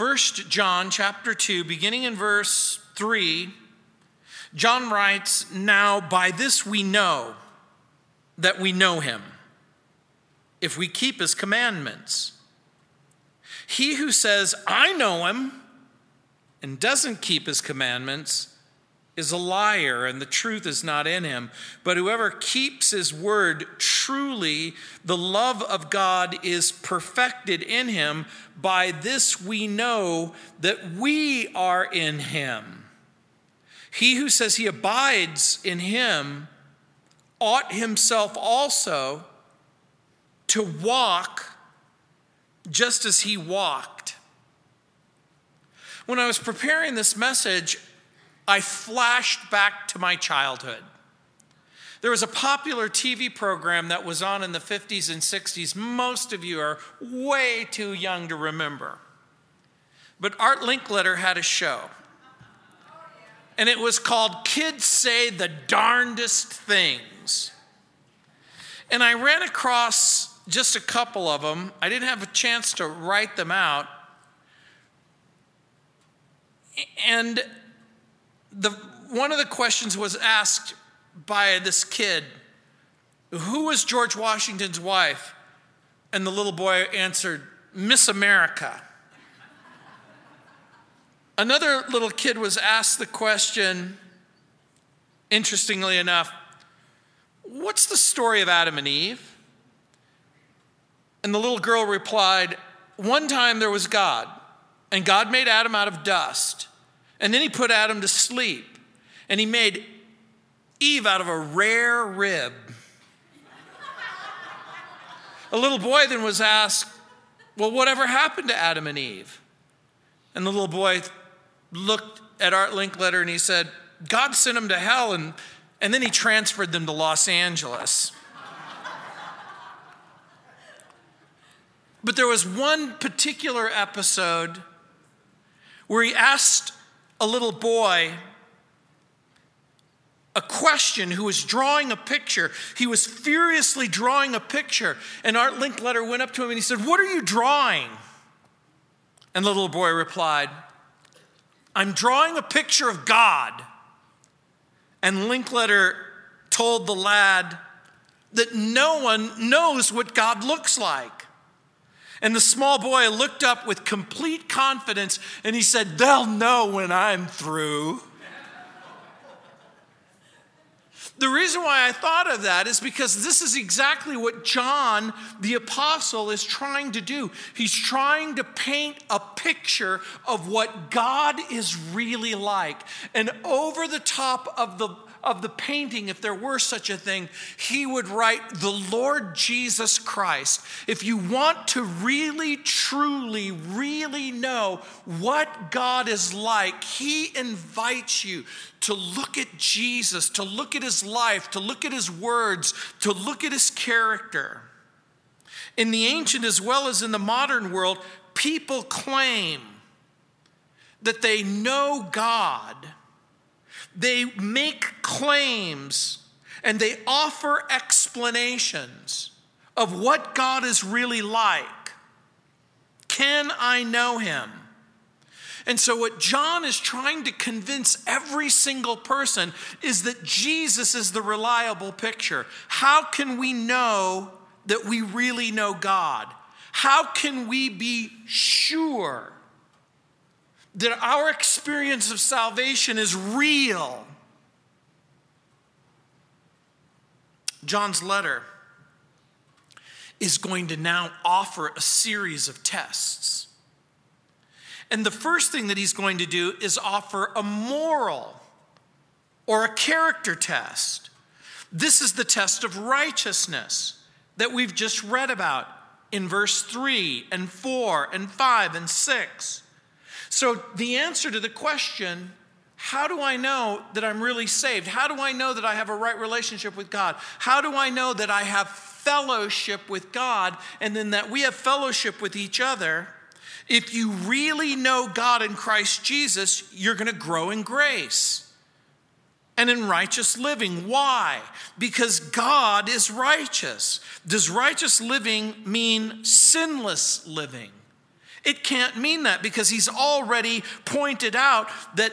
1 John chapter 2, beginning in verse 3, John writes, Now by this we know that we know him, if we keep his commandments. He who says, I know him, and doesn't keep his commandments is a liar, and the truth is not in him. But whoever keeps his word truly, the love of God is perfected in him. By this we know that we are in him. He who says he abides in him ought himself also to walk just as he walked. When I was preparing this message, I flashed back to my childhood. There was a popular TV program that was on in the 50s and 60s. Most of you are way too young to remember. But Art Linkletter had a show. And it was called Kids Say the Darndest Things. And I ran across just a couple of them. I didn't have a chance to write them out. And the, one of the questions was asked by this kid Who was George Washington's wife? And the little boy answered, Miss America. Another little kid was asked the question, interestingly enough, What's the story of Adam and Eve? And the little girl replied, One time there was God, and God made Adam out of dust. And then he put Adam to sleep, and he made Eve out of a rare rib. a little boy then was asked, Well, whatever happened to Adam and Eve? And the little boy looked at Art Linkletter and he said, God sent them to hell, and, and then he transferred them to Los Angeles. but there was one particular episode where he asked a little boy a question who was drawing a picture. He was furiously drawing a picture. And Art Linkletter went up to him and he said, What are you drawing? And the little boy replied, I'm drawing a picture of God. And Linkletter told the lad that no one knows what God looks like. And the small boy looked up with complete confidence and he said, They'll know when I'm through. The reason why I thought of that is because this is exactly what John the Apostle is trying to do. He's trying to paint a picture of what God is really like. And over the top of the of the painting, if there were such a thing, he would write the Lord Jesus Christ. If you want to really, truly, really know what God is like, he invites you to look at Jesus, to look at his life, to look at his words, to look at his character. In the ancient as well as in the modern world, people claim that they know God they make claims and they offer explanations of what God is really like. Can I know him? And so, what John is trying to convince every single person is that Jesus is the reliable picture. How can we know that we really know God? How can we be sure that our experience of salvation is real. John's letter is going to now offer a series of tests. And the first thing that he's going to do is offer a moral or a character test. This is the test of righteousness that we've just read about in verse 3 and 4 and 5 and 6. So, the answer to the question, how do I know that I'm really saved? How do I know that I have a right relationship with God? How do I know that I have fellowship with God and then that we have fellowship with each other? If you really know God in Christ Jesus, you're going to grow in grace and in righteous living. Why? Because God is righteous. Does righteous living mean sinless living? It can't mean that because he's already pointed out that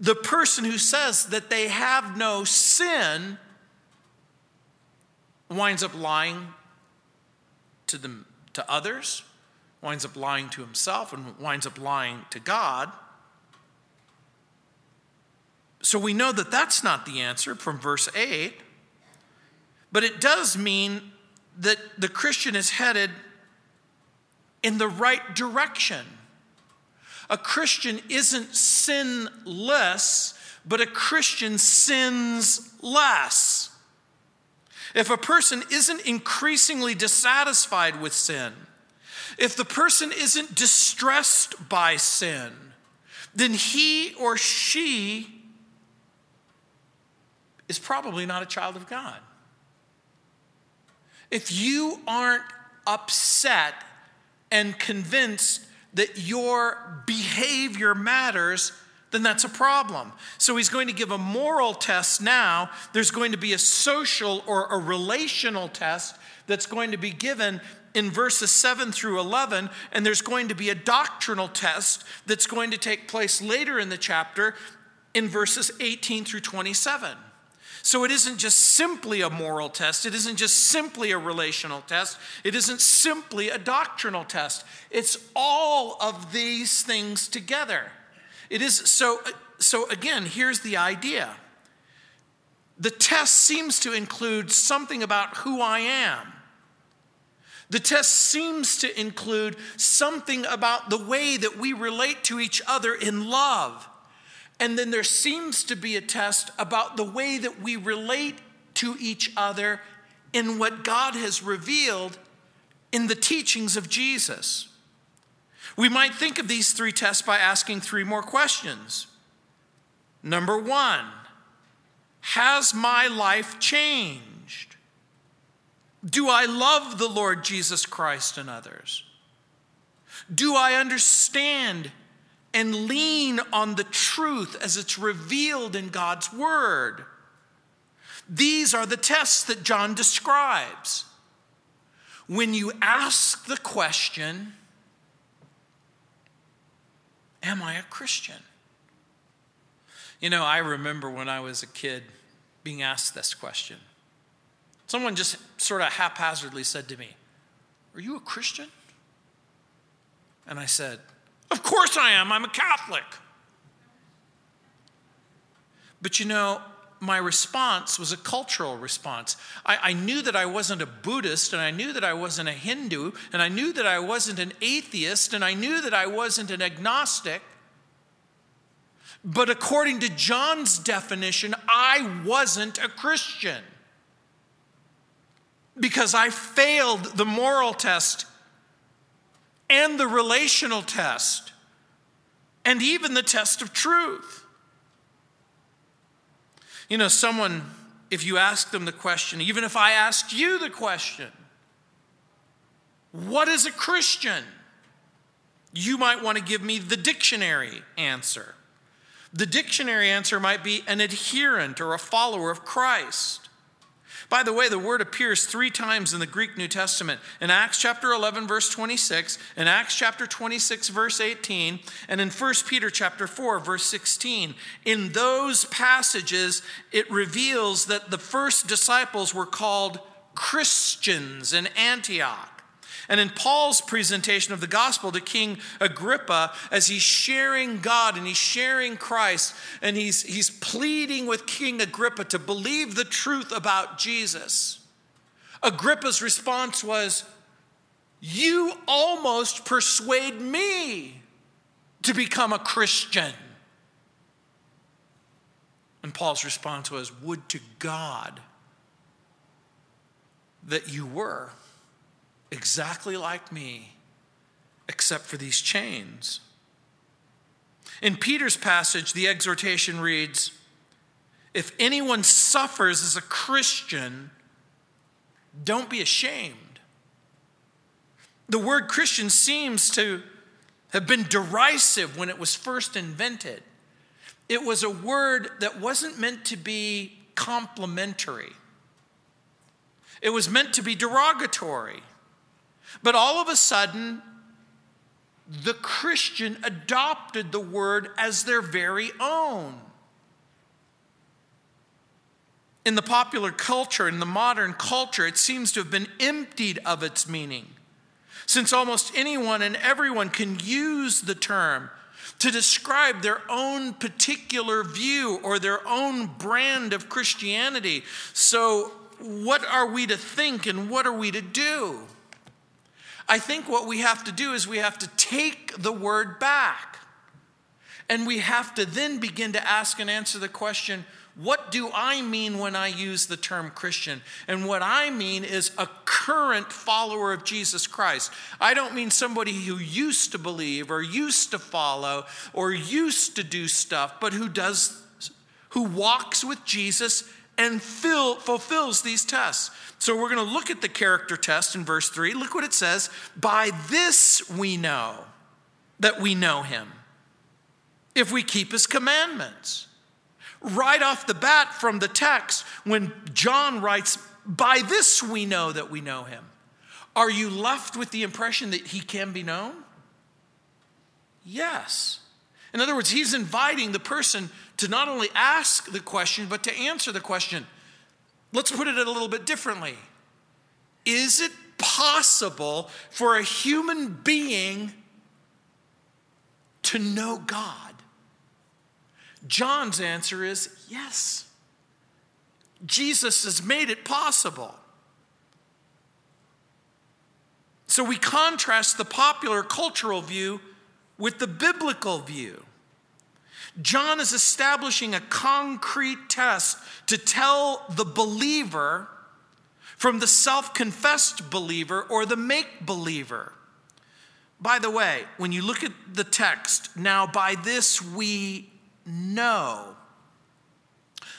the person who says that they have no sin winds up lying to them to others, winds up lying to himself and winds up lying to God. So we know that that's not the answer from verse 8. But it does mean that the Christian is headed in the right direction. A Christian isn't sinless, but a Christian sins less. If a person isn't increasingly dissatisfied with sin, if the person isn't distressed by sin, then he or she is probably not a child of God. If you aren't upset and convinced that your behavior matters, then that's a problem. So he's going to give a moral test now. There's going to be a social or a relational test that's going to be given in verses 7 through 11, and there's going to be a doctrinal test that's going to take place later in the chapter in verses 18 through 27. So it isn't just simply a moral test, it isn't just simply a relational test, it isn't simply a doctrinal test. It's all of these things together. It is so so again, here's the idea. The test seems to include something about who I am. The test seems to include something about the way that we relate to each other in love. And then there seems to be a test about the way that we relate to each other in what God has revealed in the teachings of Jesus. We might think of these three tests by asking three more questions. Number one, has my life changed? Do I love the Lord Jesus Christ and others? Do I understand and lean on the truth as it's revealed in God's Word. These are the tests that John describes. When you ask the question, Am I a Christian? You know, I remember when I was a kid being asked this question. Someone just sort of haphazardly said to me, Are you a Christian? And I said, of course I am. I'm a Catholic. But you know, my response was a cultural response. I, I, knew that I wasn't a Buddhist, and I knew that I wasn't a Hindu, and I knew that I wasn't an atheist, and I knew that I wasn't an agnostic. But according to John's definition, I wasn't a Christian because I failed the moral test and the relational test, and even the test of truth. You know, someone, if you ask them the question, even if I asked you the question, what is a Christian? You might want to give me the dictionary answer. The dictionary answer might be an adherent or a follower of Christ. By the way, the word appears three times in the Greek New Testament in Acts chapter 11, verse 26, in Acts chapter 26, verse 18, and in 1 Peter chapter 4, verse 16. In those passages, it reveals that the first disciples were called Christians in Antioch. And in Paul's presentation of the gospel to King Agrippa, as he's sharing God and he's sharing Christ, and he's, he's pleading with King Agrippa to believe the truth about Jesus, Agrippa's response was, You almost persuade me to become a Christian. And Paul's response was, Would to God that you were exactly like me, except for these chains. In Peter's passage, the exhortation reads If anyone suffers as a Christian, don't be ashamed. The word Christian seems to have been derisive when it was first invented. It was a word that wasn't meant to be complimentary, it was meant to be derogatory. But all of a sudden, the Christian adopted the word as their very own. In the popular culture, in the modern culture, it seems to have been emptied of its meaning. Since almost anyone and everyone can use the term to describe their own particular view or their own brand of Christianity. So, what are we to think and what are we to do? I think what we have to do is we have to take the word back. And we have to then begin to ask and answer the question what do I mean when I use the term Christian? And what I mean is a current follower of Jesus Christ. I don't mean somebody who used to believe or used to follow or used to do stuff, but who does who walks with Jesus and fill, fulfills these tests. So we're going to look at the character test in verse 3. Look what it says, "By this we know that we know him if we keep his commandments." right off the bat from the text when John writes, By this we know that we know him. Are you left with the impression that he can be known? Yes. In other words, he's inviting the person to not only ask the question, but to answer the question. Let's put it a little bit differently. Is it possible for a human being to know God? John's answer is yes. Jesus has made it possible. So we contrast the popular cultural view with the biblical view. John is establishing a concrete test to tell the believer from the self confessed believer or the make believer. By the way, when you look at the text, now by this we know.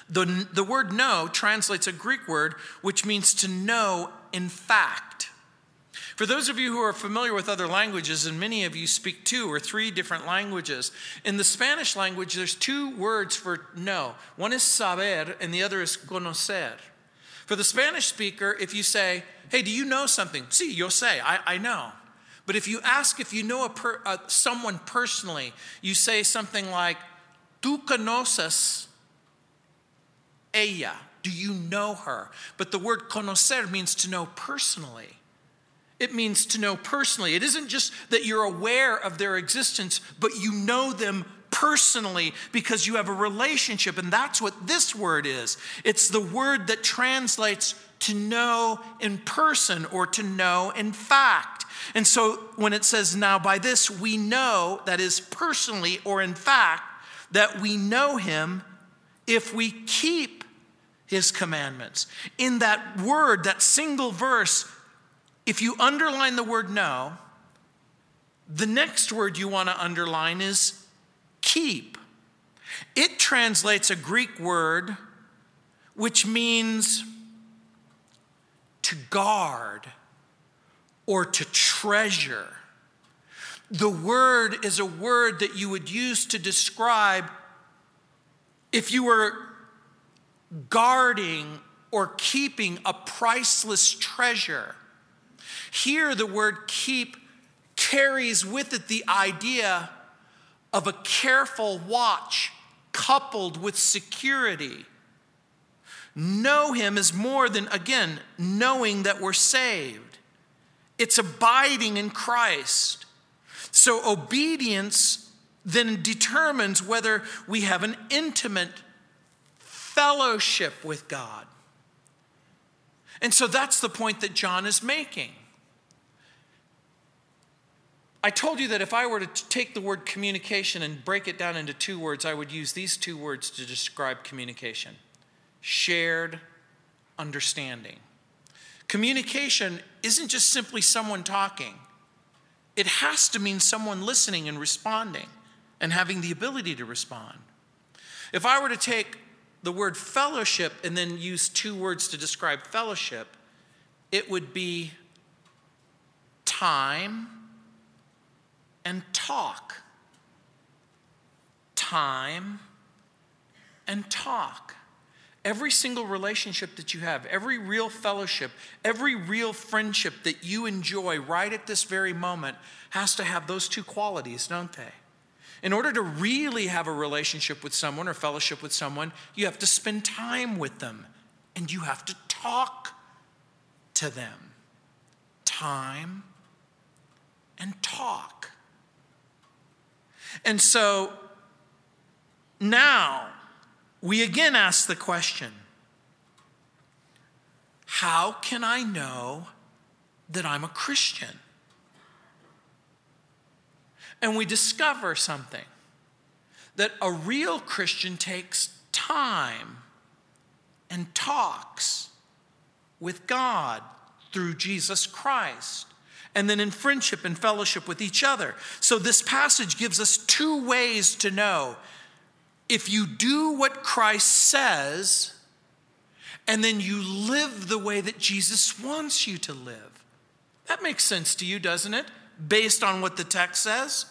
The, the word know translates a Greek word which means to know in fact. For those of you who are familiar with other languages, and many of you speak two or three different languages, in the Spanish language, there's two words for know. One is saber, and the other is conocer. For the Spanish speaker, if you say, Hey, do you know something? See, si, you'll say, I, I know. But if you ask if you know a per, uh, someone personally, you say something like, Tú conoces ella. Do you know her? But the word conocer means to know personally. It means to know personally. It isn't just that you're aware of their existence, but you know them personally because you have a relationship. And that's what this word is it's the word that translates to know in person or to know in fact. And so when it says, now by this we know, that is personally or in fact, that we know him if we keep his commandments. In that word, that single verse, if you underline the word know, the next word you want to underline is keep. It translates a Greek word which means to guard or to treasure. The word is a word that you would use to describe if you were guarding or keeping a priceless treasure. Here, the word keep carries with it the idea of a careful watch coupled with security. Know Him is more than, again, knowing that we're saved, it's abiding in Christ. So obedience then determines whether we have an intimate fellowship with God. And so that's the point that John is making. I told you that if I were to take the word communication and break it down into two words, I would use these two words to describe communication shared understanding. Communication isn't just simply someone talking, it has to mean someone listening and responding and having the ability to respond. If I were to take the word fellowship and then use two words to describe fellowship, it would be time and talk. Time and talk. every single relationship that you have, every real fellowship, every real friendship that you enjoy right at this very moment has to have those two qualities, don't they? In order to really have a relationship with someone or fellowship with someone, you have to spend time with them and you have to talk to them. Time and talk. And so now we again ask the question how can I know that I'm a Christian? And we discover something that a real Christian takes time and talks with God through Jesus Christ and then in friendship and fellowship with each other. So, this passage gives us two ways to know if you do what Christ says and then you live the way that Jesus wants you to live. That makes sense to you, doesn't it? Based on what the text says.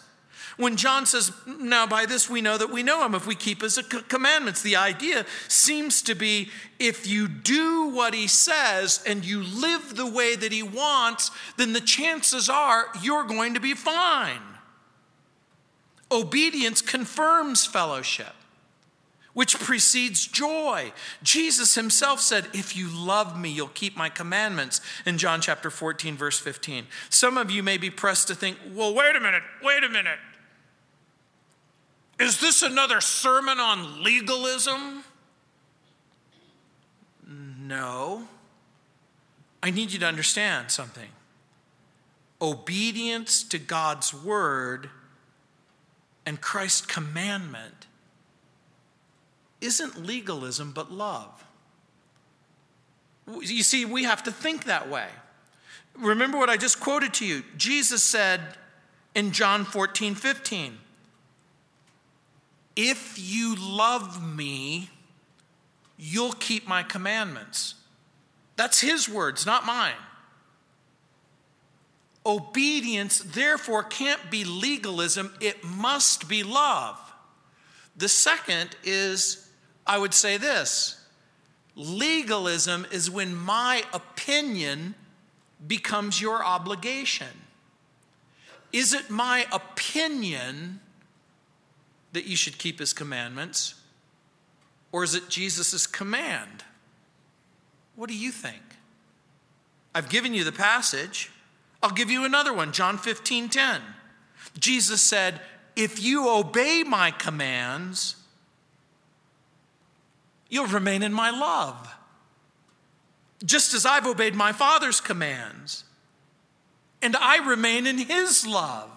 When John says, Now by this we know that we know him if we keep his commandments, the idea seems to be if you do what he says and you live the way that he wants, then the chances are you're going to be fine. Obedience confirms fellowship which precedes joy. Jesus himself said, If you love me, you'll keep my commandments, in John chapter 14, verse 15. Some of you may be pressed to think, Well, wait a minute, wait a minute. Is this another sermon on legalism? No. I need you to understand something. Obedience to God's word and Christ's commandment isn't legalism, but love. You see, we have to think that way. Remember what I just quoted to you. Jesus said in John 14, 15, If you love me, you'll keep my commandments. That's his words, not mine. Obedience, therefore, can't be legalism, it must be love. The second is I would say this legalism is when my opinion becomes your obligation. Is it my opinion that you should keep his commandments? Or is it Jesus' command? What do you think? I've given you the passage. I'll give you another one, John 15 10. Jesus said, If you obey my commands, you'll remain in my love. Just as I've obeyed my Father's commands, and I remain in his love.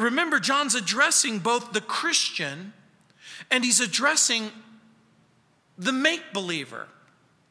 Remember, John's addressing both the Christian and he's addressing the make believer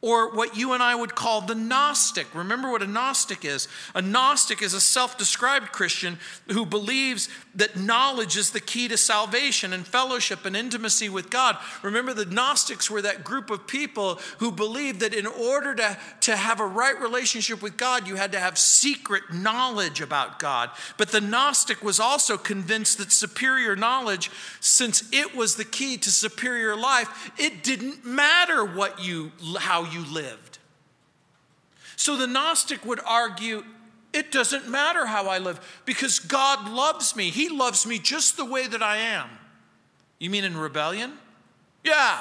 or what you and I would call the Gnostic. Remember what a Gnostic is? A Gnostic is a self described Christian who believes that knowledge is the key to salvation and fellowship and intimacy with God. Remember, the Gnostics were that group of people who believed that in order to, to have a right relationship with God, you had to have secret knowledge about God. But the Gnostic was also convinced that superior knowledge, since it was the key to superior life, it didn't matter what you, how you lived. So the Gnostic would argue it doesn't matter how I live because God loves me. He loves me just the way that I am. You mean in rebellion? Yeah.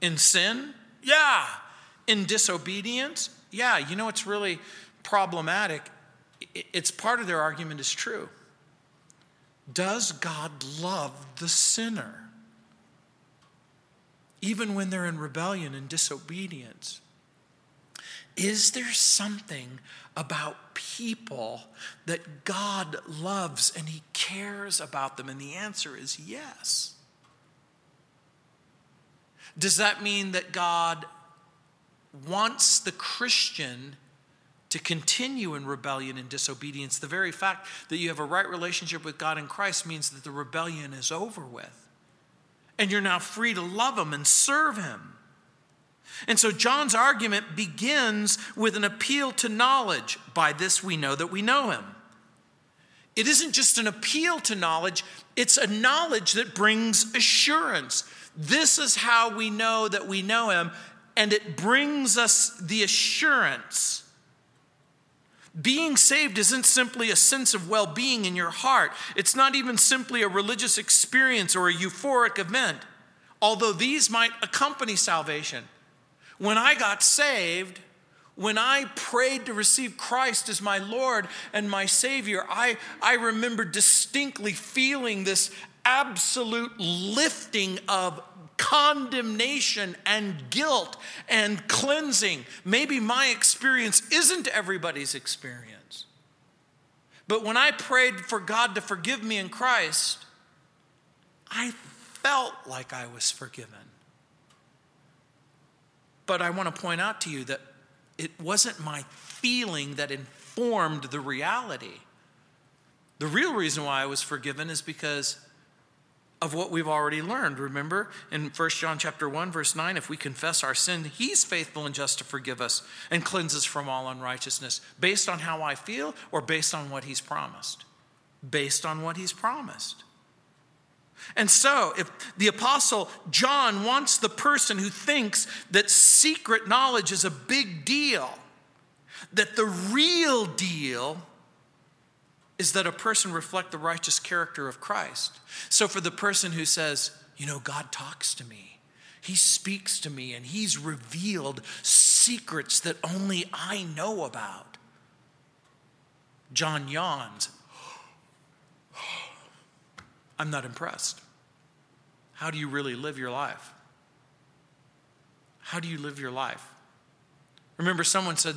In sin? Yeah. In disobedience? Yeah. You know what's really problematic? It's part of their argument is true. Does God love the sinner? Even when they're in rebellion and disobedience? Is there something about people that God loves and He cares about them? And the answer is yes. Does that mean that God wants the Christian to continue in rebellion and disobedience? The very fact that you have a right relationship with God in Christ means that the rebellion is over with and you're now free to love him and serve him. And so John's argument begins with an appeal to knowledge. By this we know that we know him. It isn't just an appeal to knowledge, it's a knowledge that brings assurance. This is how we know that we know him, and it brings us the assurance. Being saved isn't simply a sense of well being in your heart. It's not even simply a religious experience or a euphoric event, although these might accompany salvation. When I got saved, when I prayed to receive Christ as my Lord and my Savior, I, I remember distinctly feeling this absolute lifting of condemnation and guilt and cleansing. Maybe my experience isn't everybody's experience. But when I prayed for God to forgive me in Christ, I felt like I was forgiven. But I want to point out to you that it wasn't my feeling that informed the reality. The real reason why I was forgiven is because of what we've already learned. Remember in 1 John chapter 1 verse 9 if we confess our sin, he's faithful and just to forgive us and cleanse us from all unrighteousness based on how I feel or based on what he's promised. Based on what he's promised. And so, if the apostle John wants the person who thinks that secret knowledge is a big deal, that the real deal is that a person reflect the righteous character of Christ. So for the person who says, you know, God talks to me, He speaks to me, and He's revealed secrets that only I know about. John yawns. I'm not impressed. How do you really live your life? How do you live your life? Remember, someone said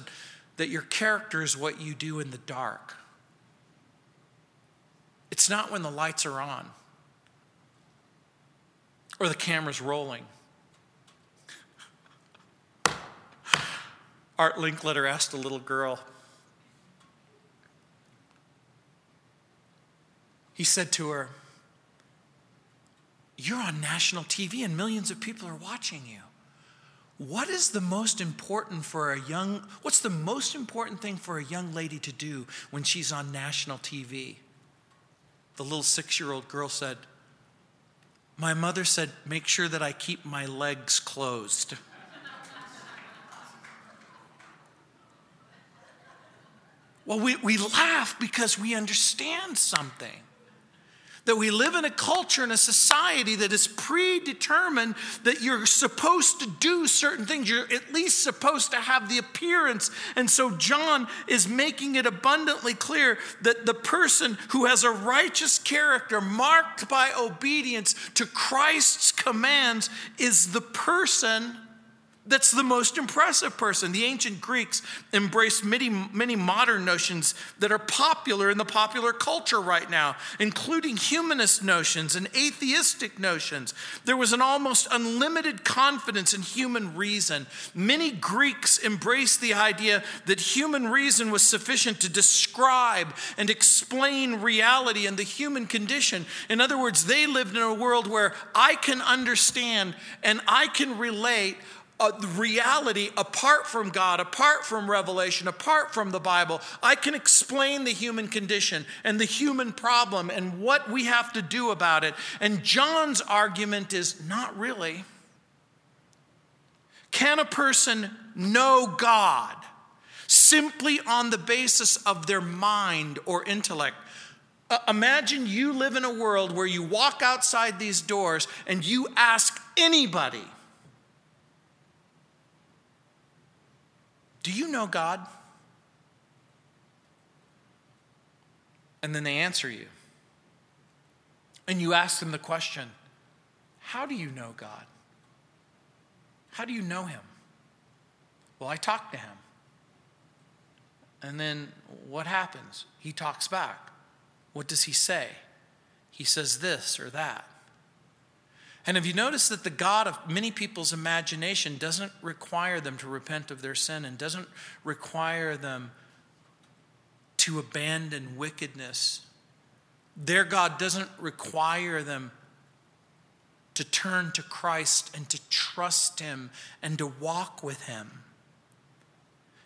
that your character is what you do in the dark. It's not when the lights are on or the camera's rolling. Art Linkletter asked a little girl, he said to her, You're on national TV and millions of people are watching you. What is the most important for a young, what's the most important thing for a young lady to do when she's on national TV? The little six year old girl said, My mother said, make sure that I keep my legs closed. well, we, we laugh because we understand something that we live in a culture and a society that is predetermined that you're supposed to do certain things. You're at least supposed to have the appearance. And so John is making it abundantly clear that the person who has a righteous character marked by obedience to Christ's commands is the person that's the most impressive person. The ancient Greeks embraced many, many modern notions that are popular in the popular culture right now, including humanist notions and atheistic notions. There was an almost unlimited confidence in human reason. Many Greeks embraced the idea that human reason was sufficient to describe and explain reality and the human condition. In other words, they lived in a world where I can understand and I can relate a reality apart from God, apart from revelation, apart from the Bible. I can explain the human condition and the human problem and what we have to do about it. And John's argument is not really. Can a person know God simply on the basis of their mind or intellect? Uh, imagine you live in a world where you walk outside these doors and you ask anybody Do you know God? And then they answer you. And you ask them the question How do you know God? How do you know Him? Well, I talk to Him. And then what happens? He talks back. What does He say? He says this or that. And have you noticed that the God of many people's imagination doesn't require them to repent of their sin and doesn't require them to abandon wickedness? Their God doesn't require them to turn to Christ and to trust Him and to walk with Him.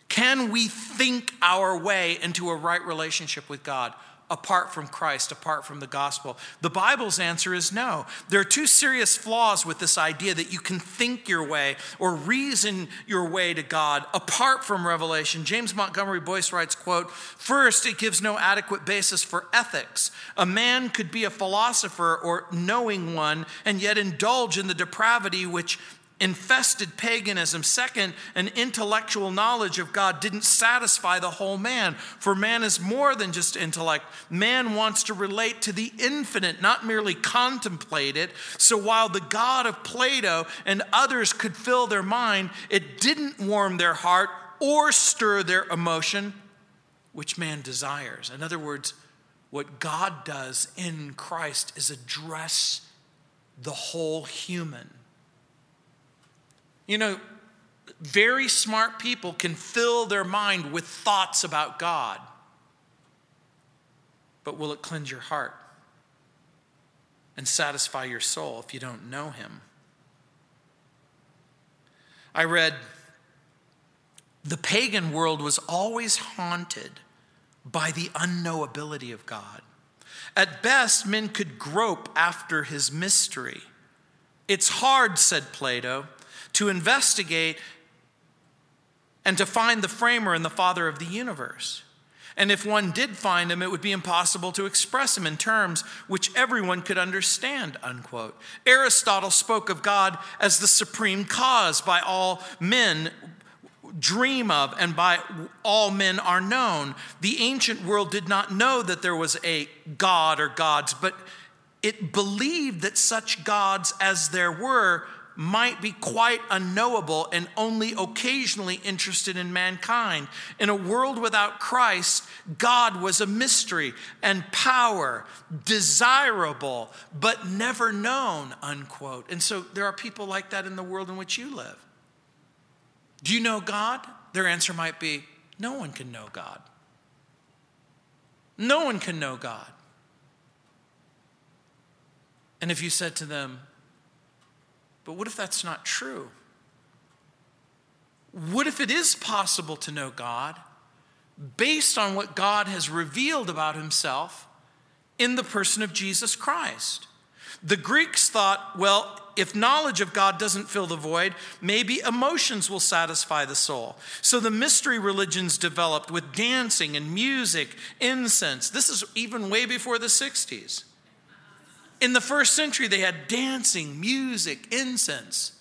Can we think our way into a right relationship with God? Apart from Christ, apart from the gospel? The Bible's answer is no. There are two serious flaws with this idea that you can think your way or reason your way to God apart from revelation. James Montgomery Boice writes, quote, First, it gives no adequate basis for ethics. A man could be a philosopher or knowing one and yet indulge in the depravity which infested paganism. Second, an intellectual knowledge of God didn't satisfy the whole man, for man is more than just intellect. Man wants to relate to the infinite, not merely contemplate it. So while the God of Plato and others could fill their mind, it didn't warm their heart or stir their emotion, which man desires. In other words, what God does in Christ is address the whole human you know, very smart people can fill their mind with thoughts about God. But will it cleanse your heart and satisfy your soul if you don't know Him? I read the pagan world was always haunted by the unknowability of God. At best, men could grope after his mystery. It's hard, said Plato, to investigate and to find the framer and the father of the universe. And if one did find him, it would be impossible to express him in terms which everyone could understand, unquote. Aristotle spoke of God as the supreme cause by all men dream of and by all men are known. The ancient world did not know that there was a God or gods, but it believed that such gods as there were might be quite unknowable and only occasionally interested in mankind. In a world without Christ, God was a mystery and power, desirable, but never known, unquote. And so there are people like that in the world in which you live. Do you know God? Their answer might be no one can know God. No one can know God. And if you said to them, but what if that's not true? What if it is possible to know God based on what God has revealed about himself in the person of Jesus Christ? The Greeks thought, well, if knowledge of God doesn't fill the void, maybe emotions will satisfy the soul. So the mystery religions developed with dancing and music, incense. This is even way before the 60s. In the first century, they had dancing, music, incense.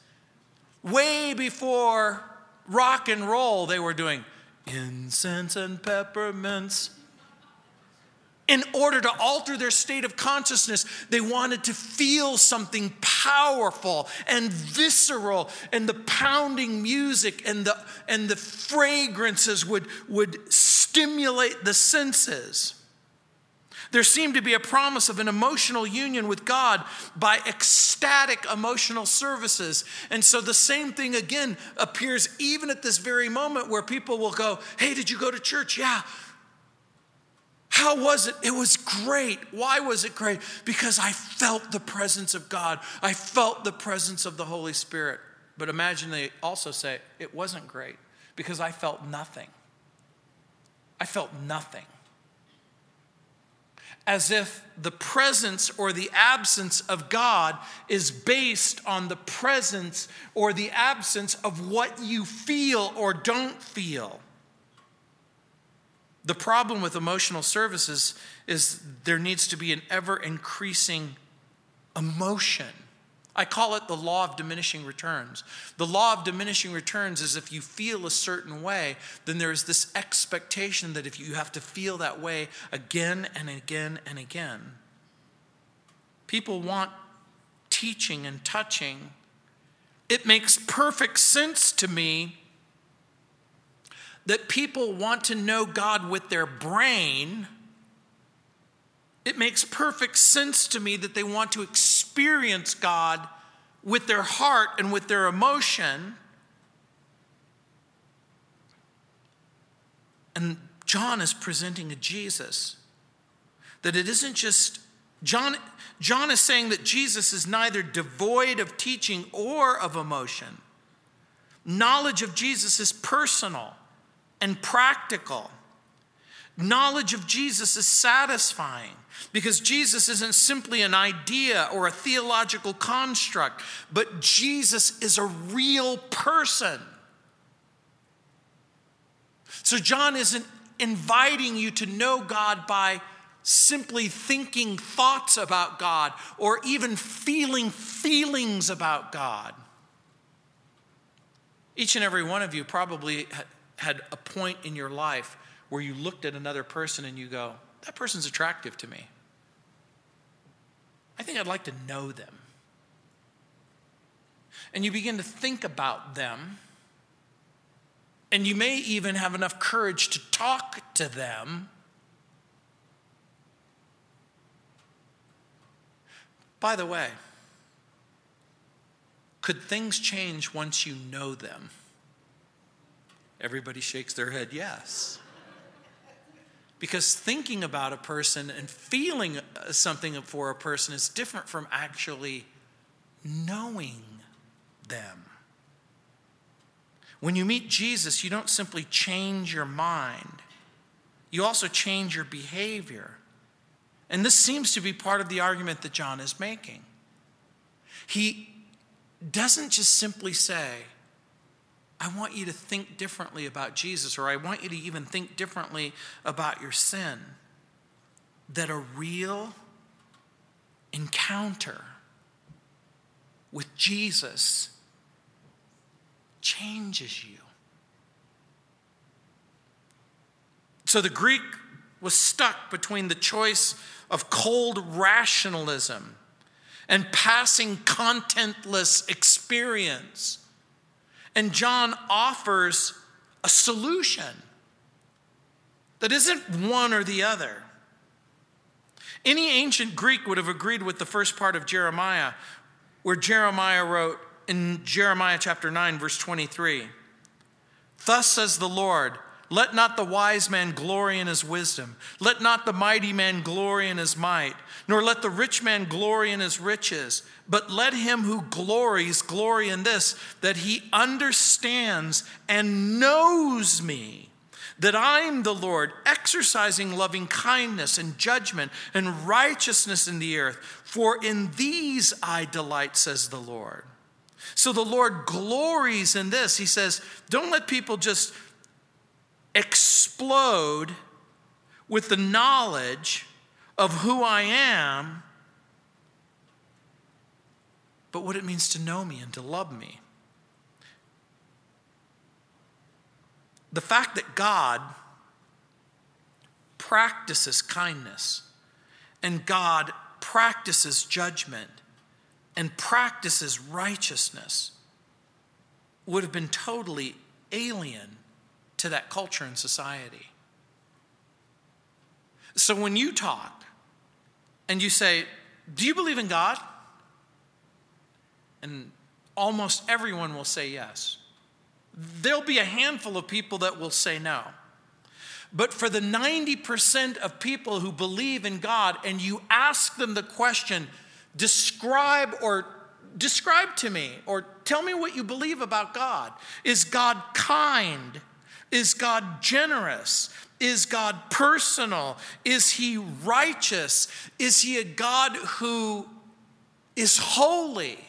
Way before rock and roll, they were doing incense and peppermints. In order to alter their state of consciousness, they wanted to feel something powerful and visceral, and the pounding music and the, and the fragrances would, would stimulate the senses. There seemed to be a promise of an emotional union with God by ecstatic emotional services. And so the same thing again appears even at this very moment where people will go, Hey, did you go to church? Yeah. How was it? It was great. Why was it great? Because I felt the presence of God, I felt the presence of the Holy Spirit. But imagine they also say, It wasn't great because I felt nothing. I felt nothing as if the presence or the absence of God is based on the presence or the absence of what you feel or don't feel. The problem with emotional services is there needs to be an ever increasing emotion I call it the law of diminishing returns. The law of diminishing returns is if you feel a certain way, then there's this expectation that if you have to feel that way again and again and again. People want teaching and touching. It makes perfect sense to me that people want to know God with their brain it makes perfect sense to me that they want to experience God with their heart and with their emotion. And John is presenting a Jesus that it isn't just John John is saying that Jesus is neither devoid of teaching or of emotion. Knowledge of Jesus is personal. and practical. Knowledge of Jesus is satisfying because Jesus isn't simply an idea or a theological construct, but Jesus is a real person. So, John isn't inviting you to know God by simply thinking thoughts about God or even feeling feelings about God. Each and every one of you probably had a point in your life where you looked at another person and you go, that person's attractive to me. I think I'd like to know them. And you begin to think about them. And you may even have enough courage to talk to them. By the way, could things change once you know them? Everybody shakes their head, yes. Because thinking about a person and feeling uh, something for a person is different from actually knowing them. When you meet Jesus, you don't simply change your mind, you also change your behavior. And this seems to be part of the argument that John is making. He doesn't just simply say, I want you to think differently about Jesus, or I want you to even think differently about your sin. That a real encounter with Jesus changes you. So the Greek was stuck between the choice of cold rationalism and passing contentless experience and John offers a solution that isn't one or the other. Any ancient Greek would have agreed with the first part of Jeremiah, where Jeremiah wrote in Jeremiah chapter 9, verse 23 Thus says the Lord, let not the wise man glory in his wisdom. Let not the mighty man glory in his might, nor let the rich man glory in his riches. But let him who glories glory in this, that he understands and knows me, that I'm the Lord, exercising loving kindness and judgment and righteousness in the earth. For in these I delight, says the Lord. So the Lord glories in this. He says, don't let people just explode with the knowledge of who I am, but what it means to know me and to love me. The fact that God practices kindness and God practices judgment and practices righteousness would have been totally alien to that culture and society. So when you talk and you say, Do you believe in God? And almost everyone will say yes. There'll be a handful of people that will say no. But for the 90% of people who believe in God and you ask them the question, describe or describe to me or tell me what you believe about God. Is God kind? Is God generous? Is God personal? Is he righteous? Is he a God who is holy?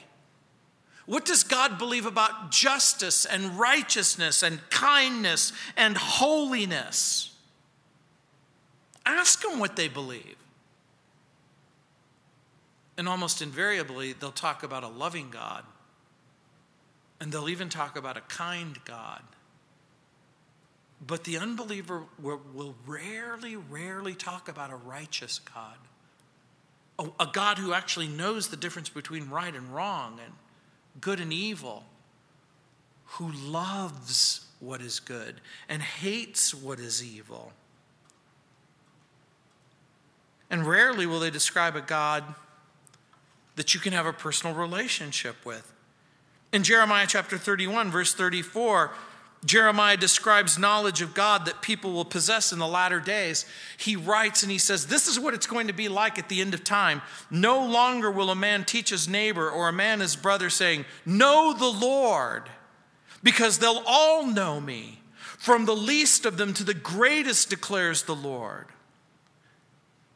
What does God believe about justice and righteousness and kindness and holiness? Ask them what they believe. And almost invariably, they'll talk about a loving God. And they'll even talk about a kind God. But the unbeliever will, will rarely, rarely talk about a righteous God, a, a God who actually knows the difference between right and wrong and good and evil, who loves what is good and hates what is evil. And rarely will they describe a God that you can have a personal relationship with. In Jeremiah chapter 31, verse 34, Jeremiah describes knowledge of God that people will possess in the latter days. He writes and he says, This is what it's going to be like at the end of time. No longer will a man teach his neighbor or a man his brother, saying, Know the Lord, because they'll all know me from the least of them to the greatest, declares the Lord.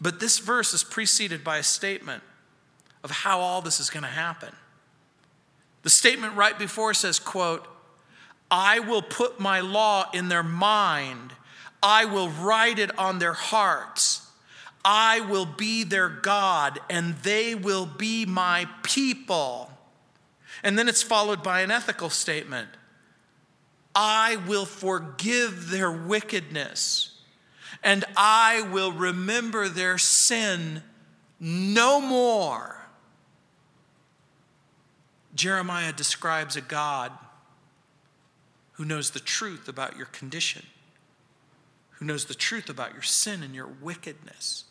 But this verse is preceded by a statement of how all this is going to happen. The statement right before says, quote, I will put my law in their mind. I will write it on their hearts. I will be their God, and they will be my people. And then it's followed by an ethical statement I will forgive their wickedness, and I will remember their sin no more. Jeremiah describes a God who knows the truth about your condition, who knows the truth about your sin and your wickedness,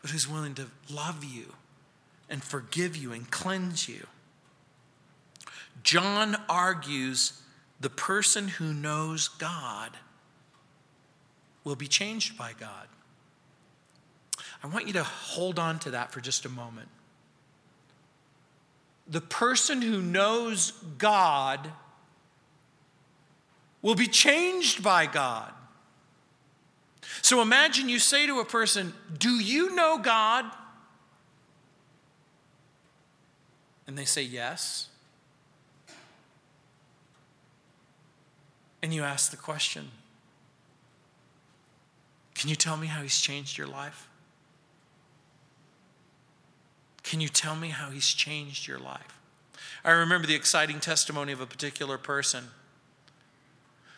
but who's willing to love you and forgive you and cleanse you. John argues the person who knows God will be changed by God. I want you to hold on to that for just a moment. The person who knows God will be changed by God. So imagine you say to a person, Do you know God? And they say, Yes. And you ask the question, Can you tell me how He's changed your life? Can you tell me how He's changed your life? I remember the exciting testimony of a particular person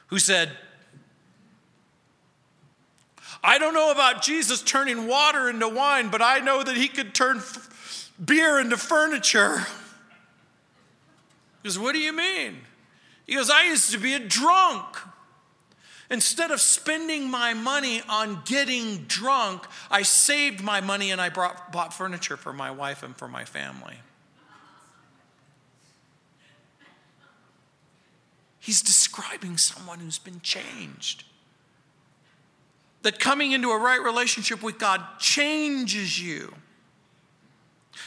who said, I don't know about Jesus turning water into wine, but I know that he could turn f- beer into furniture. He goes, What do you mean? He goes, I used to be a drunk. Instead of spending my money on getting drunk, I saved my money and I brought, bought furniture for my wife and for my family. He's describing someone who's been changed. That coming into a right relationship with God changes you.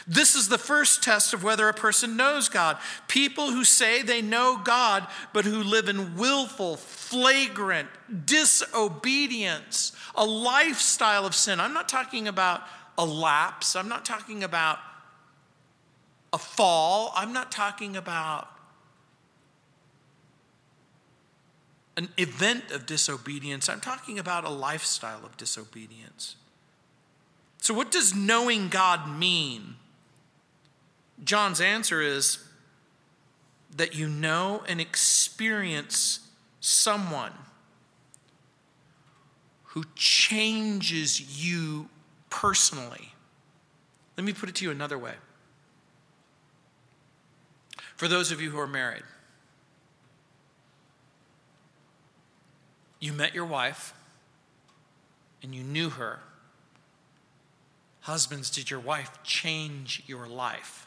This is the first test of whether a person knows God. People who say they know God, but who live in willful, flagrant disobedience, a lifestyle of sin. I'm not talking about a lapse, I'm not talking about a fall, I'm not talking about an event of disobedience. I'm talking about a lifestyle of disobedience. So, what does knowing God mean? John's answer is that you know and experience someone who changes you personally. Let me put it to you another way. For those of you who are married, You met your wife and you knew her. Husbands, did your wife change your life?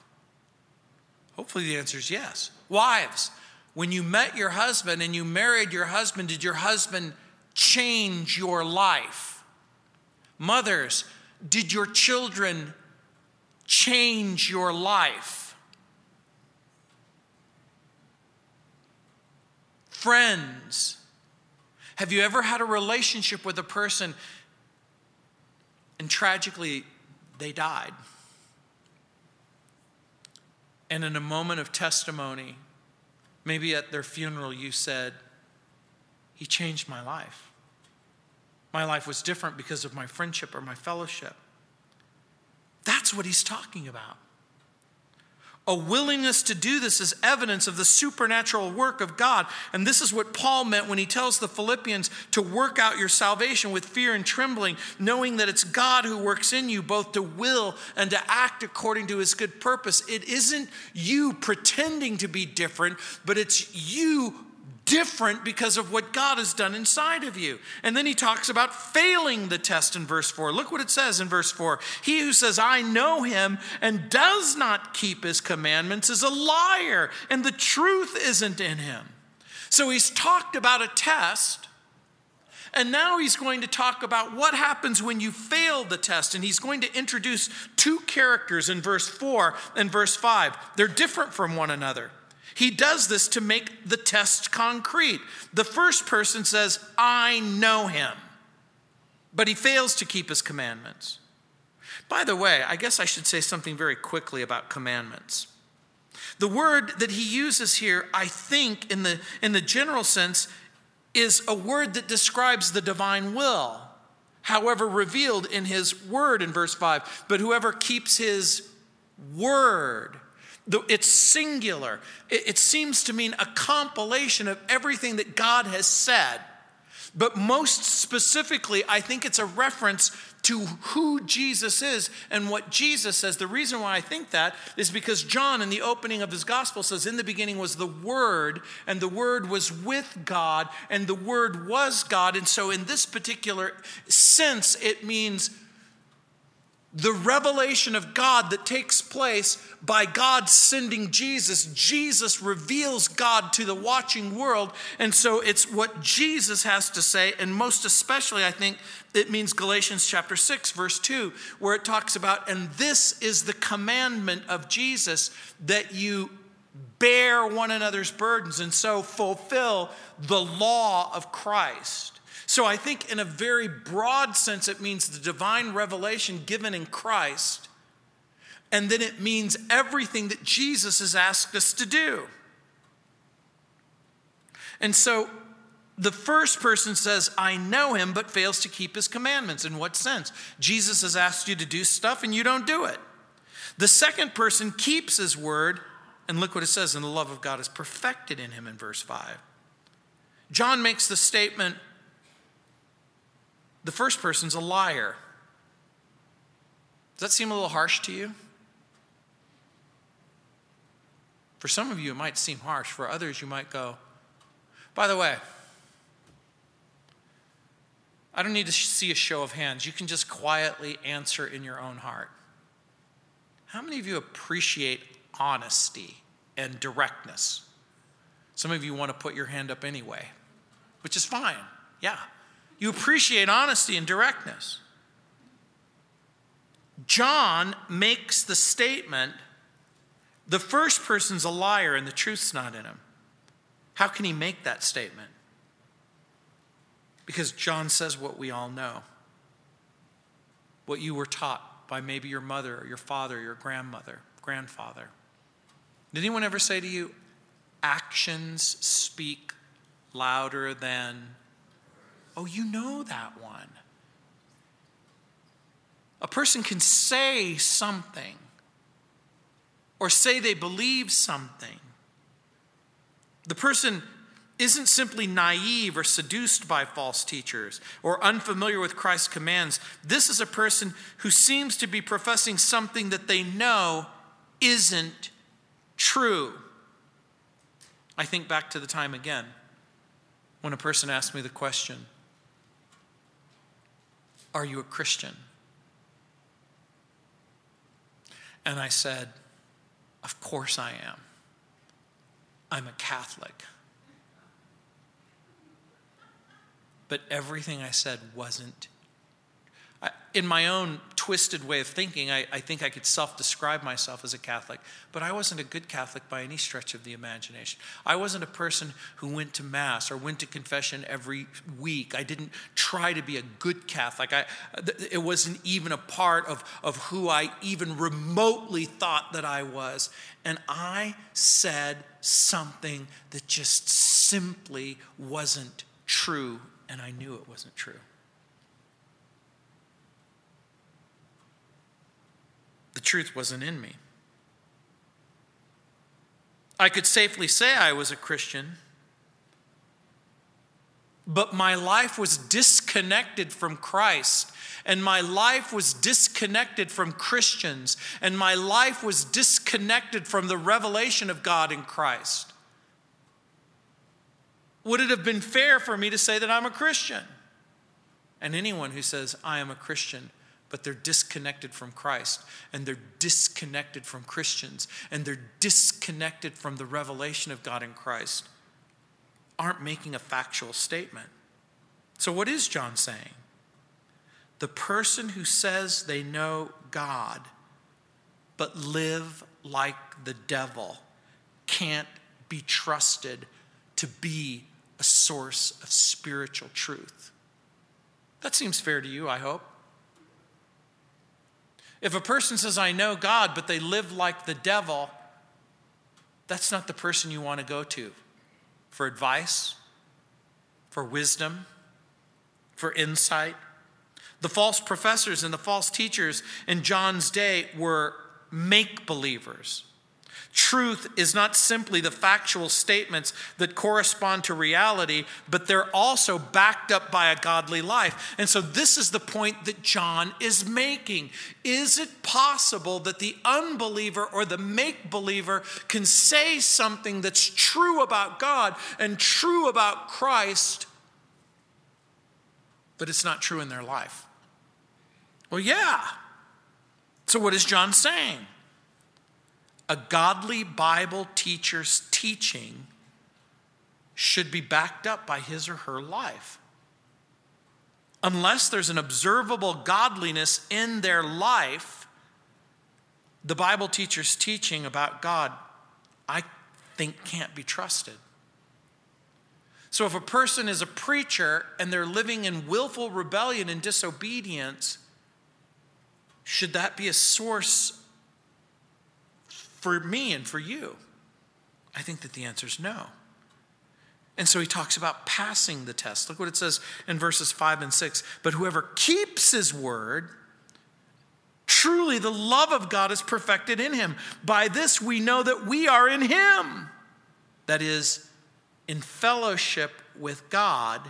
Hopefully, the answer is yes. Wives, when you met your husband and you married your husband, did your husband change your life? Mothers, did your children change your life? Friends, have you ever had a relationship with a person and tragically they died? And in a moment of testimony, maybe at their funeral, you said, He changed my life. My life was different because of my friendship or my fellowship. That's what he's talking about. A willingness to do this is evidence of the supernatural work of God. And this is what Paul meant when he tells the Philippians to work out your salvation with fear and trembling, knowing that it's God who works in you both to will and to act according to his good purpose. It isn't you pretending to be different, but it's you different because of what God has done inside of you. And then he talks about failing the test in verse 4. Look what it says in verse 4 He who says, I know him, and does not keep his commandments is a liar, and the truth isn't in him. So he's talked about a test. And now he's going to talk about what happens when you fail the test. And he's going to introduce two characters in verse 4 and verse 5. They're different from one another. He does this to make the test concrete. The first person says, I know him, but he fails to keep his commandments. By the way, I guess I should say something very quickly about commandments. The word that he uses here, I think, in the, in the general sense, is a word that describes the divine will, however, revealed in his word in verse 5. But whoever keeps his word, it's singular. It seems to mean a compilation of everything that God has said. But most specifically, I think it's a reference to who Jesus is and what Jesus says. The reason why I think that is because John, in the opening of his gospel, says, In the beginning was the Word, and the Word was with God, and the Word was God. And so, in this particular sense, it means the revelation of God that takes place by God sending Jesus. Jesus reveals God to the watching world. And so it's what Jesus has to say. And most especially, I think it means Galatians chapter 6, verse 2, where it talks about, and this is the commandment of Jesus that you bear one another's burdens and so fulfill the law of Christ. So I think, in a very broad sense, it means the divine revelation given in Christ. And then it means everything that Jesus has asked us to do. And so the first person says, I know him, but fails to keep his commandments. In what sense? Jesus has asked you to do stuff and you don't do it. The second person keeps his word, and look what it says, and the love of God is perfected in him in verse 5. John makes the statement, the first person's a liar. Does that seem a little harsh to you? For some of you, it might seem harsh. For others, you might go, by the way, I don't need to see a show of hands. You can just quietly answer in your own heart. How many of you appreciate honesty and directness? Some of you want to put your hand up anyway, which is fine. Yeah. You appreciate honesty and directness. John makes the statement the first person's a liar and the truth's not in him. How can he make that statement? Because John says what we all know what you were taught by maybe your mother or your father, or your grandmother, grandfather. Did anyone ever say to you, actions speak louder than Oh, you know that one. A person can say something or say they believe something. The person isn't simply naive or seduced by false teachers or unfamiliar with Christ's commands. This is a person who seems to be professing something that they know isn't true. I think back to the time again when a person asked me the question are you a Christian? And I said, Of course I am. I'm a Catholic. But everything I said wasn't in my own twisted way of thinking, I, I think I could self describe myself as a Catholic, but I wasn't a good Catholic by any stretch of the imagination. I wasn't a person who went to Mass or went to confession every week. I didn't try to be a good Catholic. I, it wasn't even a part of, of who I even remotely thought that I was. And I said something that just simply wasn't true, and I knew it wasn't true. The truth wasn't in me. I could safely say I was a Christian, but my life was disconnected from Christ, and my life was disconnected from Christians, and my life was disconnected from the revelation of God in Christ. Would it have been fair for me to say that I'm a Christian? And anyone who says, I am a Christian, but they're disconnected from Christ and they're disconnected from Christians and they're disconnected from the revelation of God in Christ aren't making a factual statement. So, what is John saying? The person who says they know God but live like the devil can't be trusted to be a source of spiritual truth. That seems fair to you, I hope. If a person says, I know God, but they live like the devil, that's not the person you want to go to for advice, for wisdom, for insight. The false professors and the false teachers in John's day were make believers. Truth is not simply the factual statements that correspond to reality, but they're also backed up by a godly life. And so, this is the point that John is making. Is it possible that the unbeliever or the make believer can say something that's true about God and true about Christ, but it's not true in their life? Well, yeah. So, what is John saying? A godly Bible teacher's teaching should be backed up by his or her life. Unless there's an observable godliness in their life, the Bible teacher's teaching about God, I think, can't be trusted. So, if a person is a preacher and they're living in willful rebellion and disobedience, should that be a source for me and for you? I think that the answer is no. And so he talks about passing the test. Look what it says in verses 5 and 6. But whoever keeps his word, truly the love of God is perfected in him. By this we know that we are in him. That is, in fellowship with God.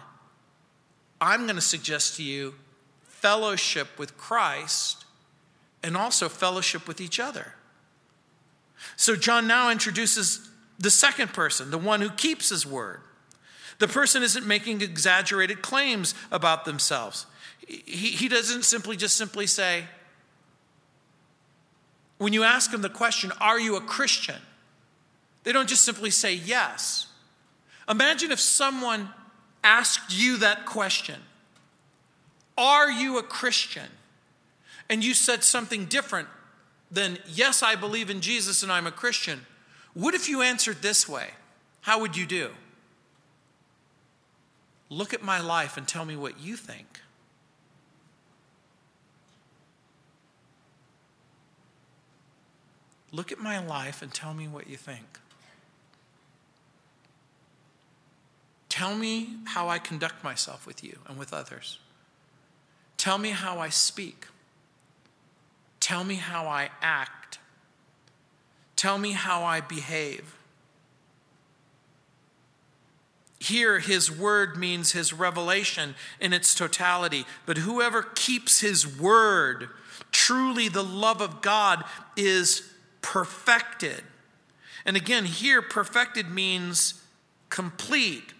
I'm going to suggest to you fellowship with Christ and also fellowship with each other. So John now introduces the second person, the one who keeps his word. The person isn't making exaggerated claims about themselves. He, he doesn't simply just simply say, when you ask them the question, Are you a Christian? They don't just simply say yes. Imagine if someone asked you that question Are you a Christian? And you said something different then yes, I believe in Jesus and I'm a Christian. What if you answered this way? How would you do? Look at my life and tell me what you think. Look at my life and tell me what you think. Tell me how I conduct myself with you and with others. Tell me how I speak. Tell me how I act. Tell me how I behave. Here, his word means his revelation in its totality. But whoever keeps his word, truly the love of God is perfected. And again, here, perfected means complete.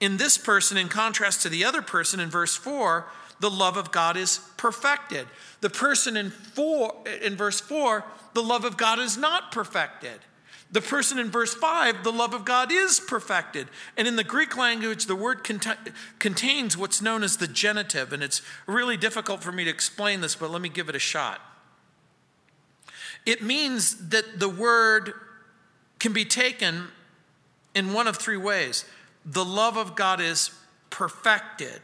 In this person, in contrast to the other person in verse 4, the love of God is perfected. The person in four in verse 4, the love of God is not perfected. The person in verse 5, the love of God is perfected. And in the Greek language, the word cont- contains what's known as the genitive. And it's really difficult for me to explain this, but let me give it a shot. It means that the word can be taken in one of three ways. The love of God is perfected.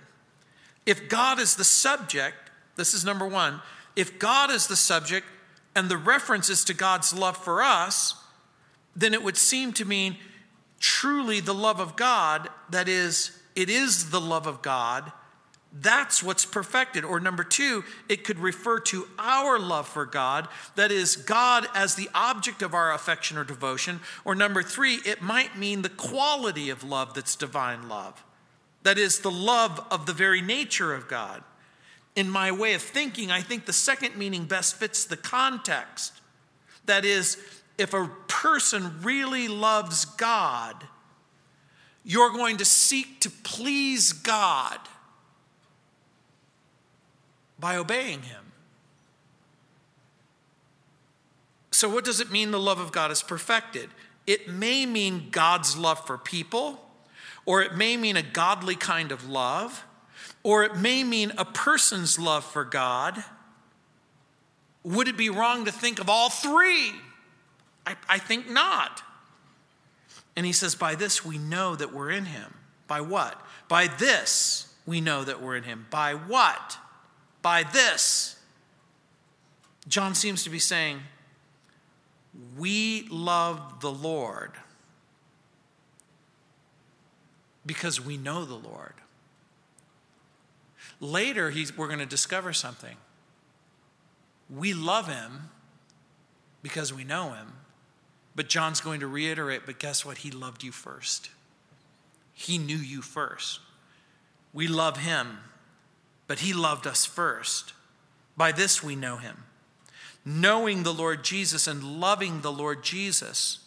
If God is the subject, this is number one. If God is the subject and the reference is to God's love for us, then it would seem to mean truly the love of God, that is, it is the love of God. That's what's perfected. Or number two, it could refer to our love for God, that is, God as the object of our affection or devotion. Or number three, it might mean the quality of love that's divine love that is, the love of the very nature of God. In my way of thinking, I think the second meaning best fits the context. That is, if a person really loves God, you're going to seek to please God by obeying Him. So, what does it mean the love of God is perfected? It may mean God's love for people or it may mean a godly kind of love, or it may mean a person's love for God. Would it be wrong to think of all three? I, I think not. And he says, By this we know that we're in him. By what? By this we know that we're in him. By what? By this. John seems to be saying, We love the Lord because we know the Lord. Later, we're going to discover something. We love him because we know him. But John's going to reiterate, but guess what? He loved you first. He knew you first. We love him, but he loved us first. By this we know him. Knowing the Lord Jesus and loving the Lord Jesus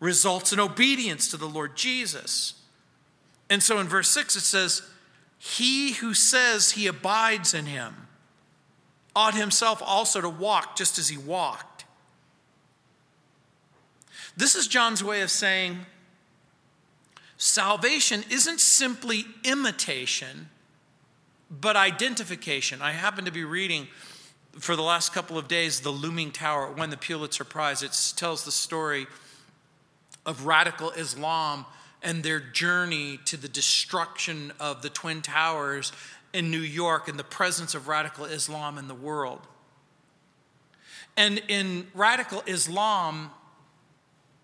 results in obedience to the Lord Jesus. And so in verse 6 it says, He who says he abides in him ought himself also to walk just as he walked. This is John's way of saying salvation isn't simply imitation, but identification. I happen to be reading for the last couple of days The Looming Tower, won the Pulitzer Prize. It tells the story of radical Islam and their journey to the destruction of the Twin Towers in New York and the presence of radical Islam in the world. And in radical Islam,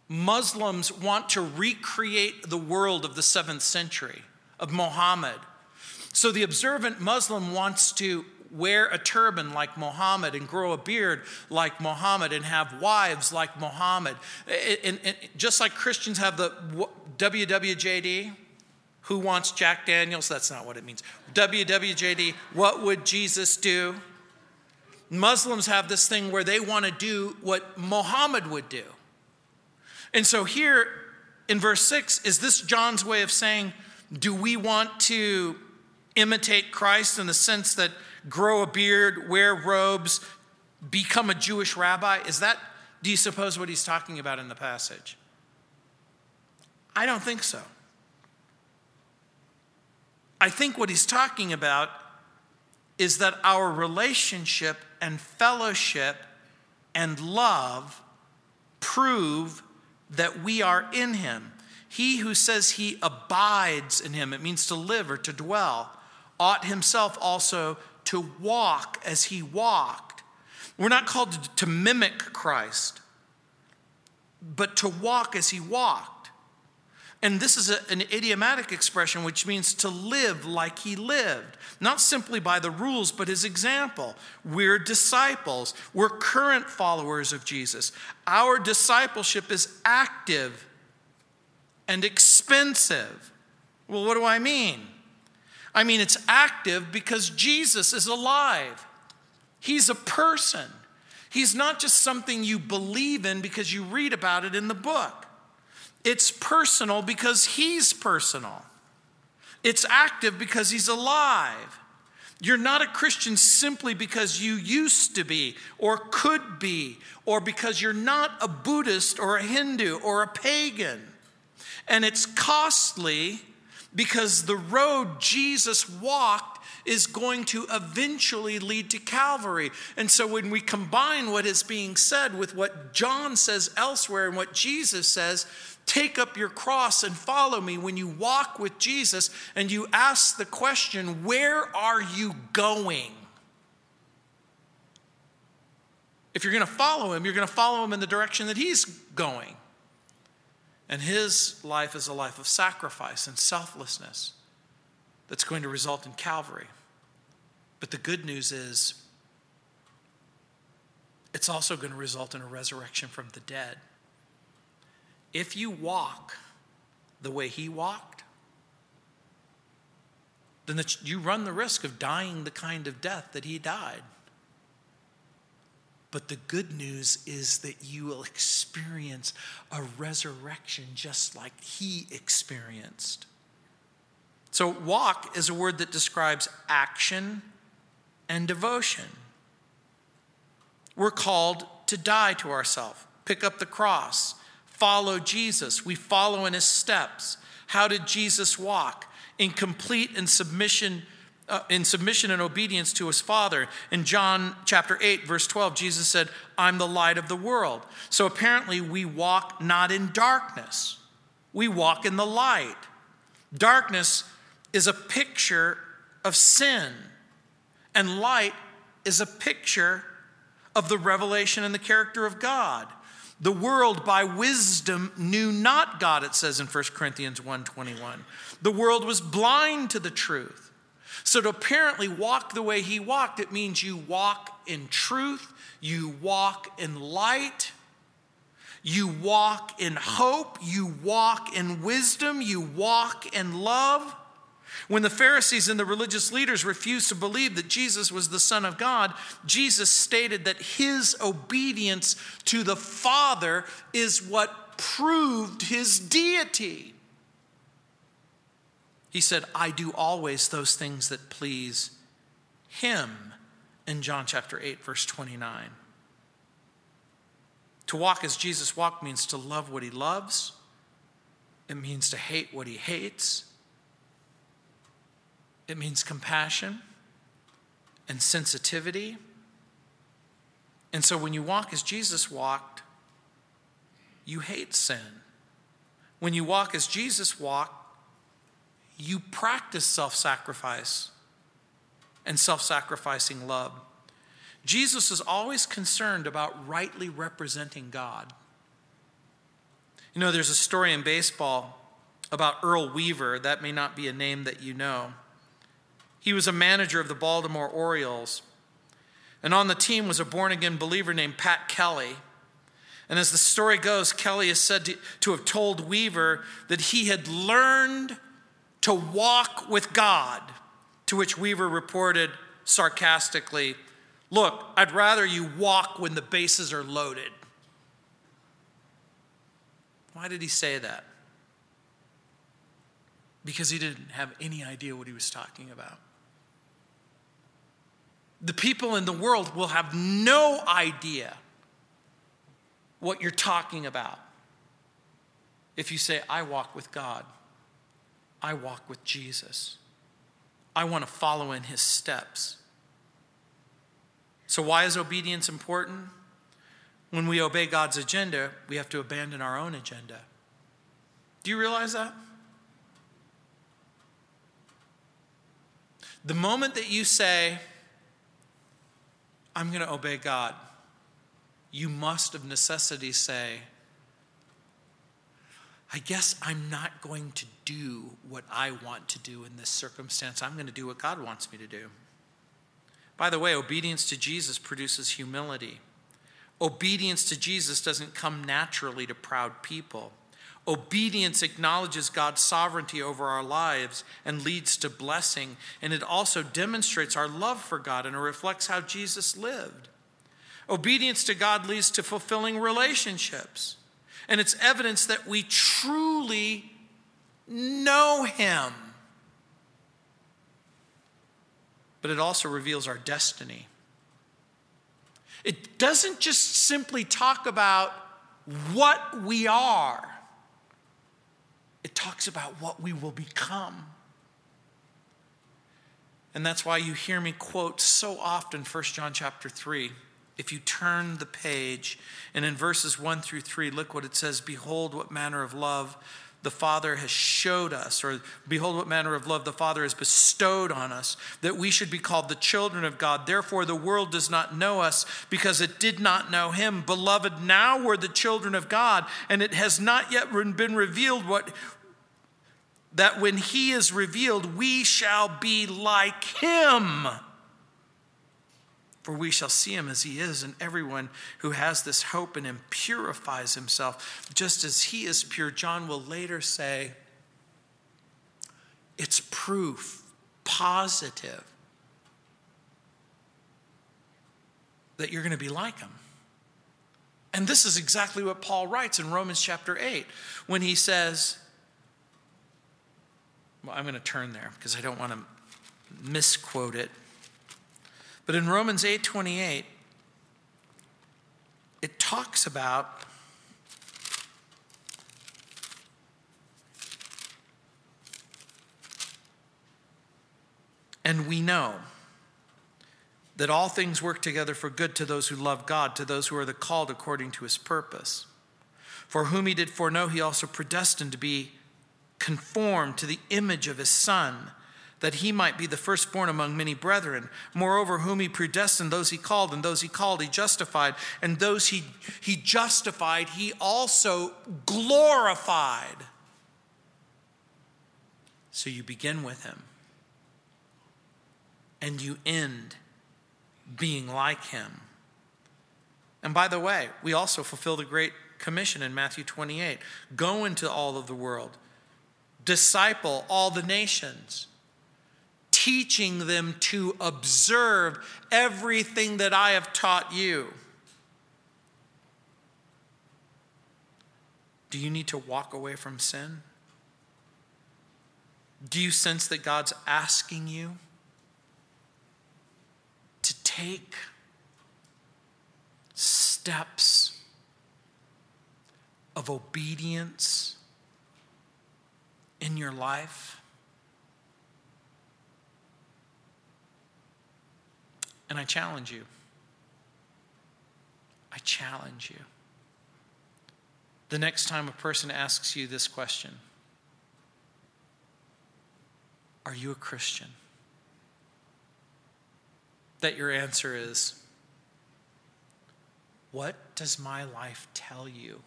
Muslims want to recreate the world of the seventh century, of Muhammad. So the observant Muslim wants to wear a turban like Muhammad and grow a beard like Muhammad and have wives like Muhammad. And, and, and just like Christians have the WWJD, who wants Jack Daniels? That's not what it means. WWJD, what would Jesus do? Muslims have this thing where they want to do what Muhammad would do. And so here in verse 6, is this John's way of saying, do we want to imitate Christ in the sense that grow a beard, wear robes, become a Jewish rabbi? Is that, do you suppose, what he's talking about in the passage? I don't think so. I think what he's talking about is that our relationship and fellowship and love prove that we are in him. He who says he abides in him, it means to live or to dwell, ought himself also to walk as he walked. We're not called to, mimic Christ, but to walk as he walked. And this is a, an idiomatic expression which means to live like he lived, not simply by the rules, but his example. We're disciples, we're current followers of Jesus. Our discipleship is active and expensive. Well, what do I mean? I mean, it's active because Jesus is alive, he's a person. He's not just something you believe in because you read about it in the book. It's personal because he's personal. It's active because he's alive. You're not a Christian simply because you used to be or could be, or because you're not a Buddhist or a Hindu or a pagan. And it's costly because the road Jesus walked is going to eventually lead to Calvary. And so when we combine what is being said with what John says elsewhere and what Jesus says, take up your cross and follow me when you walk with Jesus and you ask the question, Where are you going? If you're going to follow him, you're going to follow him in the direction that he's going. And his life is a life of sacrifice and selflessness that's going to result in Calvary. But the good news is, it's also going to result in a resurrection from the dead. If you walk the way he walked, then you run the risk of dying the kind of death that he died. But the good news is that you will experience a resurrection just like he experienced. So, walk is a word that describes action and devotion. We're called to die to ourselves, pick up the cross, follow Jesus. We follow in his steps. How did Jesus walk? In complete and submission uh, in submission and obedience to his father. In John chapter 8 verse 12 Jesus said, "I'm the light of the world." So apparently we walk not in darkness. we walk in the light. Darkness is a picture of sin, and light is a picture of the revelation and the character of God. The world by wisdom knew not God, it says in 1 Corinthians 1:21. The world was blind to the truth. So to apparently walk the way he walked, it means you walk in truth, you walk in light, you walk in hope, you walk in wisdom, you walk in love. When the Pharisees and the religious leaders refused to believe that Jesus was the Son of God, Jesus stated that his obedience to the Father is what proved his deity. He said, I do always those things that please him in John chapter 8, verse 29. To walk as Jesus walked means to love what he loves, it means to hate what he hates. It means compassion and sensitivity. And so when you walk as Jesus walked, you hate sin. When you walk as Jesus walked, you practice self sacrifice and self sacrificing love. Jesus is always concerned about rightly representing God. You know, there's a story in baseball about Earl Weaver. That may not be a name that you know. He was a manager of the Baltimore Orioles. And on the team was a born again believer named Pat Kelly. And as the story goes, Kelly is said to, to, have told Weaver that he had learned to walk with God, to which Weaver reported sarcastically, Look, I'd rather you walk when the bases are loaded. Why did he say that? Because he didn't have any idea what he was talking about the people in the world will have no idea what you're talking about. If you say, I walk with God, I walk with Jesus, I want to follow in his steps. So, why is obedience important? When we obey God's agenda, we have to abandon our own agenda. Do you realize that? The moment that you say, I'm going to obey God, you must of necessity say, I guess I'm not going to do what I want to do in this circumstance. I'm going to do what God wants me to do. By the way, obedience to Jesus produces humility. Obedience to Jesus doesn't come naturally to proud people. Obedience acknowledges God's sovereignty over our lives and leads to blessing, and it also demonstrates our love for God and it reflects how Jesus lived. Obedience to God leads to fulfilling relationships, and it's evidence that we truly know Him. But it also reveals our destiny. It doesn't just simply talk about what we are it talks about what we will become. And that's why you hear me quote so often 1 John chapter 3. If you turn the page and in verses 1 through 3, look what it says Behold, what manner of love the Father has showed us, or behold, what manner of love the Father has bestowed on us, that we should be called the children of God. Therefore, the world does not know us because it did not know Him. Beloved, now we're the children of God, and it has not yet been revealed what. That when he is revealed, we shall be like him for we shall see him as he is, and everyone who has this hope in him purifies himself just as he is pure. John will later say, it's proof, positive, that you're going to be like him. And this is exactly what Paul writes in Romans chapter 8 when he says, well, I'm going to turn there because I don't want to misquote it. But in Romans 8:28 it talks about and we know that all things work together for good to those who love God, to those who are the called according to his purpose. For whom he did foreknow, he also predestined to be conformed to the image of his Son, that he might be the firstborn among many brethren. Moreover, whom he predestined, those he called, and those he called, he justified, and those he, he justified, he also glorified. So you begin with him, and you end being like him. And by the way, we also fulfill the Great Commission in Matthew 28 go into all of the world, disciple all the nations, teaching them to observe everything that I have taught you. Do you need to walk away from sin? Do you sense that God's asking you to take steps of obedience in your life. And I challenge you. I challenge you. The next time a person asks you this question Are you a Christian? That your answer is What does my life tell you?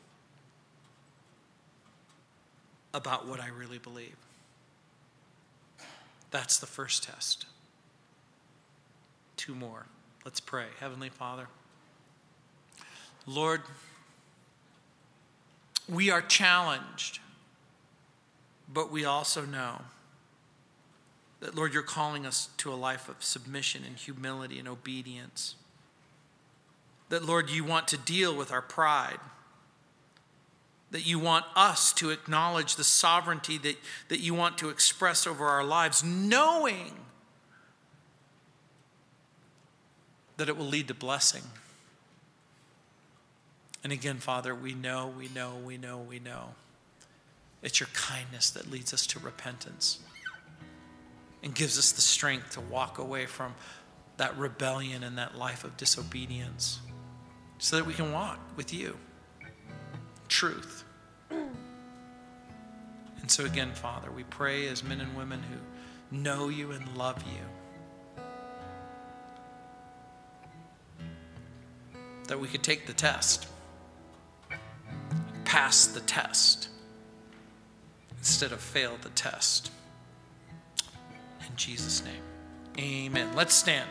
about what I really believe. That's the first test. Two more. Let's pray. Heavenly Father, Lord, we are challenged, but we also know that, Lord, you're calling us to a life of submission and humility and obedience. That, Lord, you want to deal with our pride that you want us to acknowledge the sovereignty that, that you want to express over our lives, knowing that it will lead to blessing. And again, Father, we know, we know, we know, we know. It's your kindness that leads us to repentance and gives us the strength to walk away from that rebellion and that life of disobedience so that we can walk with you truth. And so, again, Father, we pray as men and women who know you and love you that we could take the test, pass the test, instead of fail the test. In Jesus' name, amen. Let's stand.